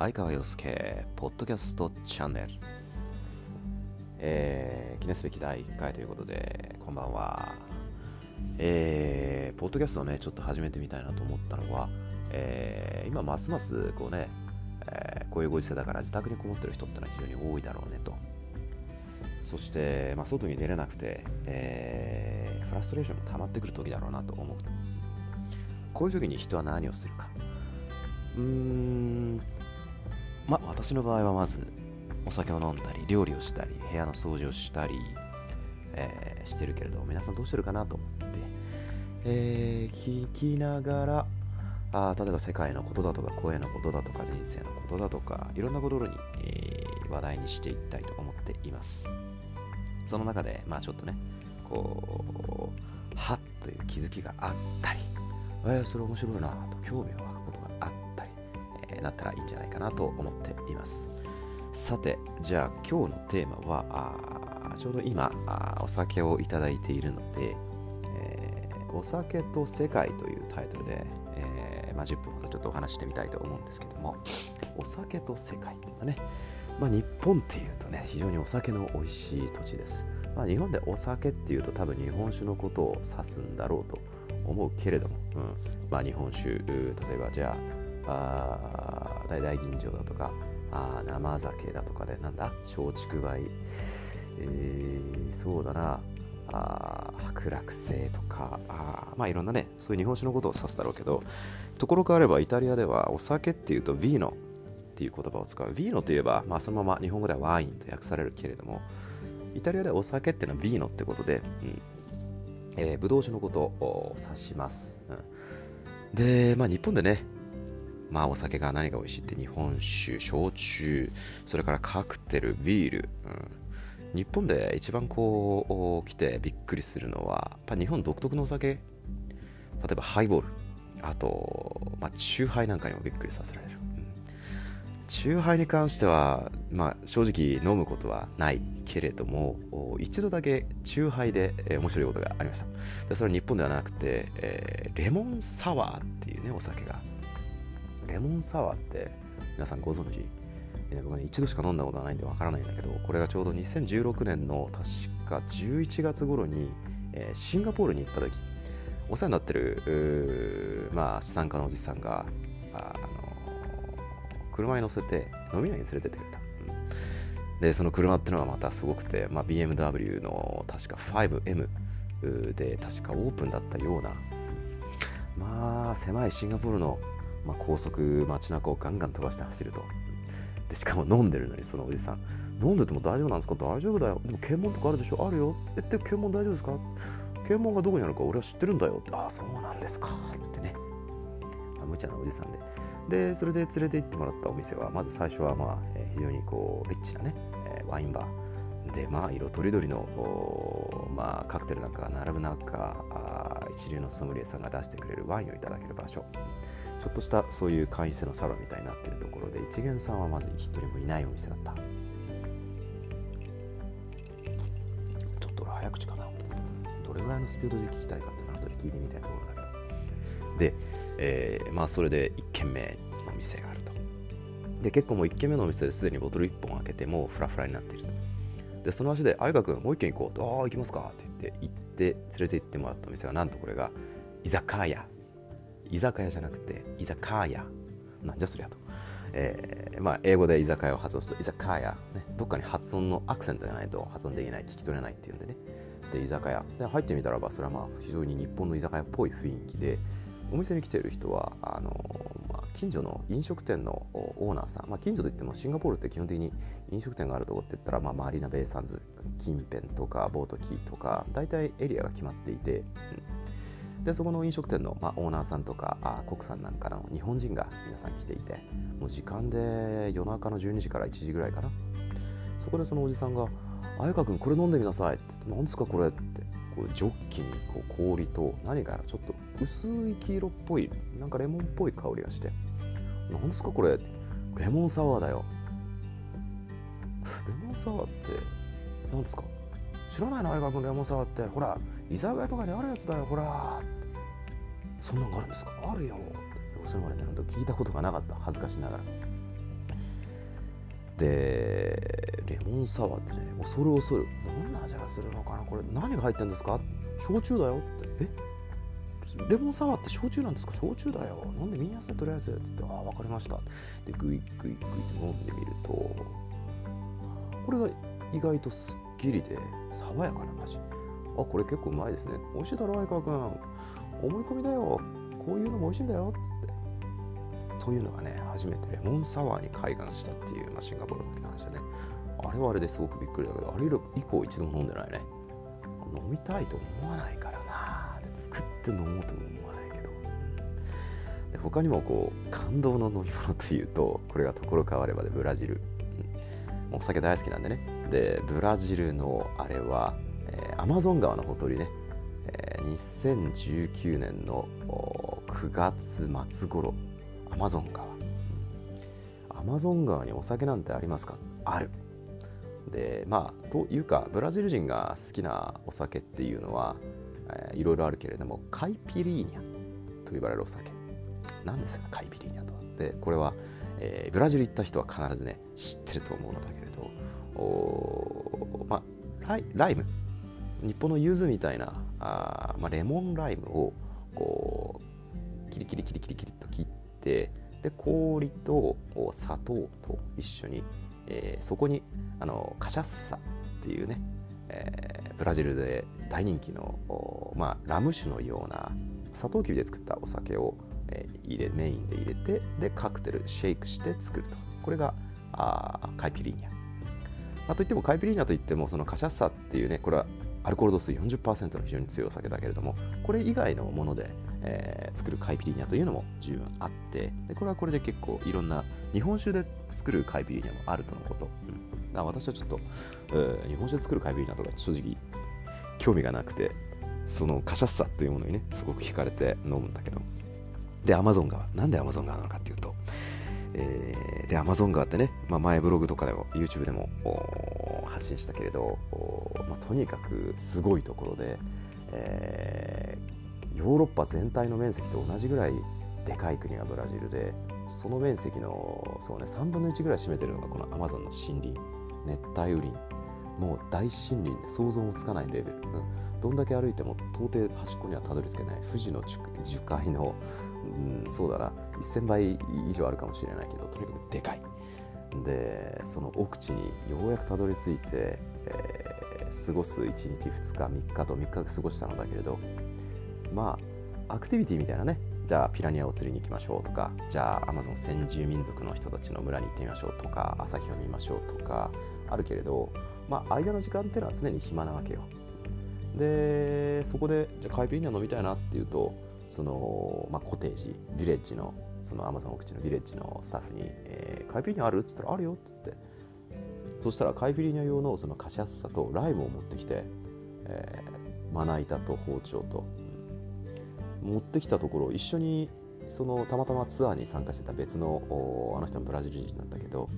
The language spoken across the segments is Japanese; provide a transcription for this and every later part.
相川洋介ポッドキャストチャンネル、えー、記念すべき第1回ということでこんばんは。えー、ポッドキャストをねちょっと始めてみたいなと思ったのは、えー、今ますますこうね、えー、こういうご時世だから自宅にこもってる人ってのは非常に多いだろうねと。そして、まあ、外に出れなくて、えー、フラストレーションも溜まってくる時だろうなと思う。とこういう時に人は何をするか。うーんま私の場合はまずお酒を飲んだり料理をしたり部屋の掃除をしたり、えー、してるけれど皆さんどうしてるかなと思って、えー、聞きながらあ例えば世界のことだとか声のことだとか人生のことだとかいろんなことに、えー、話題にしていきたいと思っています。その中でまあちょっとねこうはっという気づきがあったりえー、それ面白いなと興味を湧なったらいいんじゃないかなと思っています。さてじゃあ今日のテーマはあちょうど今あお酒をいただいているので、えー、お酒と世界というタイトルで、えまあ、10分ほどちょっとお話してみたいと思うんですけどもお酒と世界っていうのはね、まあ、日本っていうとね非常にお酒の美味しい土地です。まあ、日本でお酒っていうと多分日本酒のことを指すんだろうと思うけれども、うん。まあ、日本酒例えばじゃああ大々吟醸だとかあ生酒だとかでなんだ松竹梅、えー、そうだな。あ白楽星とか。あまあいろんなねそういう日本酒のことを指すだろうけどところ変わればイタリアではお酒っていうとヴィーノっていう言葉を使う。ヴィーノといえば、まあ、そのまま日本語ではワインと訳されるけれどもイタリアではお酒っていうのはヴィーノってことで、うん。えー、ブドウ酒のことを指します。うん、で、まあ、日本でね、まあ、お酒が何が美味しいって日本酒、焼酎、それからカクテル、ビール、うん、日本で一番こう来てびっくりするのは、やっぱ日本独特のお酒、例えばハイボール、あと、まあ、チューハイなんかにもびっくりさせられる。チューハイに関しては、まあ、正直飲むことはないけれども一度だけチューハイで、えー、面白いことがありました。でそれは日本ではなくて、えー、レモンサワーっていうねお酒がレモンサワーって皆さんご存知？僕ね一度しか飲んだことはないんでわからないんだけどこれがちょうど2016年の確か11月頃に、えー、シンガポールに行った時。お世話になってるまあ資産家のおじさんがあの車に乗せて飲み屋に連れてってくれた、うん、でその車っていうのがまたすごくて、まあ、BMW の確か 5M で確かオープンだったような。まあ狭いシンガポールの、まあ、高速街中をガンガン飛ばして走ると。でしかも飲んでるのにそのおじさん。飲んでても大丈夫なんですか？大丈夫だよ。でも検問とかあるでしょ？あるよ。えって検問大丈夫ですか？検問がどこにあるか俺は知ってるんだよああそうなんですかってね、まあ、無茶なおじさんで。でそれで連れて行ってもらったお店はまず最初はまあ、えー、非常にこうリッチなね、えー、ワインバー。でまあ色とりどりの、まあ、カクテルなんかが並ぶ中あ一流のソムリエさんが出してくれるワインをいただける場所。ちょっとしたそういう会員制のサロンみたいになっているところで一元さんはまず一人もいないお店だった。ちょっと俺早口かな。どれぐらいのスピードで聞きたいかっていうのは後で聞いてみたいところだけど。で、えー、まあそれで1軒目のお店があると。で結構もう1軒目のお店ですでにボトル1本開けてもうフラフラになっていると。でその足で「相川君もう1軒行こう」と「ああ行きますか」って言って行って連れて行ってもらったお店がなんとこれが居酒屋。居酒屋じゃなくて居酒屋。なんじゃそりゃと、えー、まあ英語で居酒屋を発音すると居酒屋、ね、どっかに発音のアクセントがないと発音できない聞き取れないっていうんでね。で居酒屋。で入ってみたらばそれはまあ非常に日本の居酒屋っぽい雰囲気でお店に来ている人はあの、まあ、近所の飲食店のオーナーさん、まあ、近所といってもシンガポールって基本的に飲食店があるとこって言ったら、まあ、マリーナ・ベイ・サンズ近辺とかボートキーとか大体エリアが決まっていて、うん、でそこの飲食店の、まあ、オーナーさんとかあ国産なんかの日本人が皆さん来ていてもう時間で夜中の12時から1時ぐらいかな。そこでそのおじさんが「綾香君これ飲んでみなさい」って言って「何ですかこれ」ってこうジョッキにこう氷と何かちょっと薄い黄色っぽいなんかレモンっぽい香りがして何ですかこれレモンサワーだよ レモンサワーって何ですか？知らないの？相川君レモンサワーって。ほら居酒屋とかにあるやつだよほらそんなのがあるんですか？あるよそれまでね聞いたことがなかった恥ずかしながら。でレモンサワーってね恐る恐る。どんな味がするのかな？これ何が入ってるんですか？焼酎だよって。え？レモンサワーって焼酎なんですか？焼酎だよ。飲んでみやすいとりあえずつってああ分かりました。でグイグイグイって飲んでみるとこれが意外とすっきりで爽やかな味あこれ結構うまいですね。美味しいだろ相川君。思い込みだよ。こういうのも美味しいんだよ。っつって。というのがね初めてレモンサワーに開眼したっていう、まあ、シンガポールの話でね。あれはあれですごくびっくりだけどあれ以降一度も飲んでないね。飲みたいと思わないからな。作って飲もうとも思わないけど。で他にもこう感動の飲み物というとこれがところ変わればでブラジル、うん、お酒大好きなんでね。でブラジルのあれは、えー、アマゾン川のほとりね、えー、2019年の9月末頃アマゾン川アマゾン川。にお酒なんてありますか？ある。でまあというかブラジル人が好きなお酒っていうのは、えー、いろいろあるけれどもカイピリーニャと呼ばれるお酒。何ですかカイピリーニャとは？でこれは、えー、ブラジル行った人は必ずね知ってると思うのだけれどおまあライライム。日本の柚子みたいなあ、まあ、レモンライムをこうキリキリキリキリキリと切ってで氷と砂糖と一緒にえー、そこにあのカシャッサっていうね、えー、ブラジルで大人気の、まあ、ラム酒のようなサトウキビで作ったお酒を、えー、入れメインで入れてでカクテルシェイクして作ると。これがあカイピリーニャ、まあ、といってもカイピリーニャといってもそのカシャッサっていうねこれはアルコール度数40%の非常に強いお酒だけれどもこれ以外のもので、えー、作るカイピリーニャというのも十分あってでこれはこれで結構いろんな日本酒で作るカイピリーニャもあるとのこと、うん、だ私はちょっと、えー、日本酒で作るカイピリーニャとか正直興味がなくてそのカシャッサというものにねすごく惹かれて飲むんだけど。でアマゾン川。なんでアマゾン川なのかっていうとえー、で、アマゾン川ってね、まあ、前ブログとかでも YouTube でも信したけれど、まあ、とにかくすごいところで、えー、ヨーロッパ全体の面積と同じぐらいでかい国がブラジルでその面積のそう、ね、3分の1ぐらい占めてるのがこのアマゾンの森林熱帯雨林。もう大森林で想像もつかないレベル、うん、どんだけ歩いても到底端っこにはたどり着けない。富士の樹海の、うん、そうだな。1000倍以上あるかもしれないけどとにかくでかい。でその奥地にようやくたどり着いて、えー、過ごす1日2日3日と3日過ごしたのだけれどまあアクティビティみたいなねじゃあピラニアを釣りに行きましょうとかじゃあアマゾン先住民族の人たちの村に行ってみましょうとか朝日を見ましょうとかあるけれどまあ間の時間っていうのは常に暇なわけよ。でそこでじゃあカイピーニャ飲みたいなっていうとその、まあ、コテージヴィレッジのそのアマゾン奥地のヴィレッジのスタッフに、えー、カイピリニャある？っつったらあるよ。っつって。そしたらカイピリニャ用のそのカシャッサとライムを持ってきて、えー、まな板と包丁と、持ってきたところ一緒にそのたまたまツアーに参加してた別のあの人もブラジル人だったけど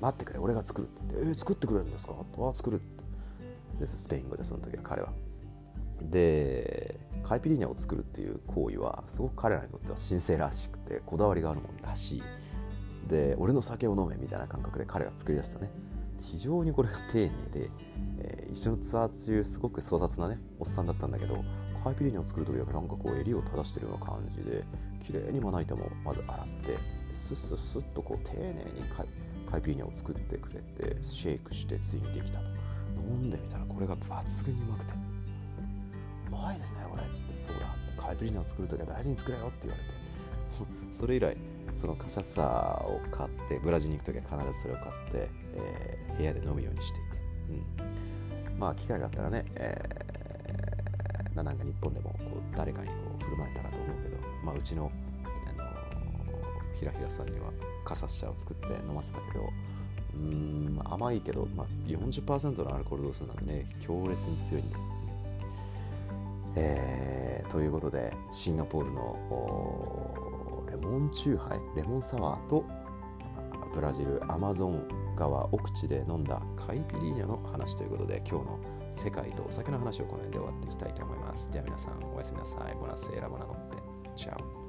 待ってくれ俺が作るって言ってえー、作ってくれるんですか？とは作るって。でスペイン語でその時は彼はでカイピリーニャを作るっていう行為はすごく彼らにとっては神聖らしくてこだわりがあるもんらしい。で俺の酒を飲めみたいな感覚で彼が作り出したね。非常にこれが丁寧で、えー、一緒のツアー中すごく粗雑なねおっさんだったんだけどカイピリーニャを作る時だけなんかこう襟を正してるような感じで綺麗にまな板もまず洗ってスッスッスッとこう丁寧にカイピリーニャを作ってくれてシェイクしてついにできたと。飲んでみたらこれが抜群にうまくて。うまいですねこれ。っつってそうだ。カイピリーニャを作るときは大事に作れよって言われて。それ以来そのカシャッサを買ってブラジルに行くときは必ずそれを買って、えー、部屋で飲むようにしていて、うん、まあ機会があったらね、えー、なんか日本でもこう誰かにこう振る舞えたらと思うけど、まあ、うちの、あのー、ひらひらさんにはカサッシャを作って飲ませたけどうん甘いけど、まあ、40%のアルコール度数なんでね強烈に強いんで、えー、ということでシンガポールのレモンチューハイレモンサワーとブラジルアマゾン川奥地で飲んだカイピリーニャの話ということで今日の世界とお酒の話をこの辺で終わっていきたいと思います。では皆さんおやすみなさい。ボナスエラボナノって。チャオ。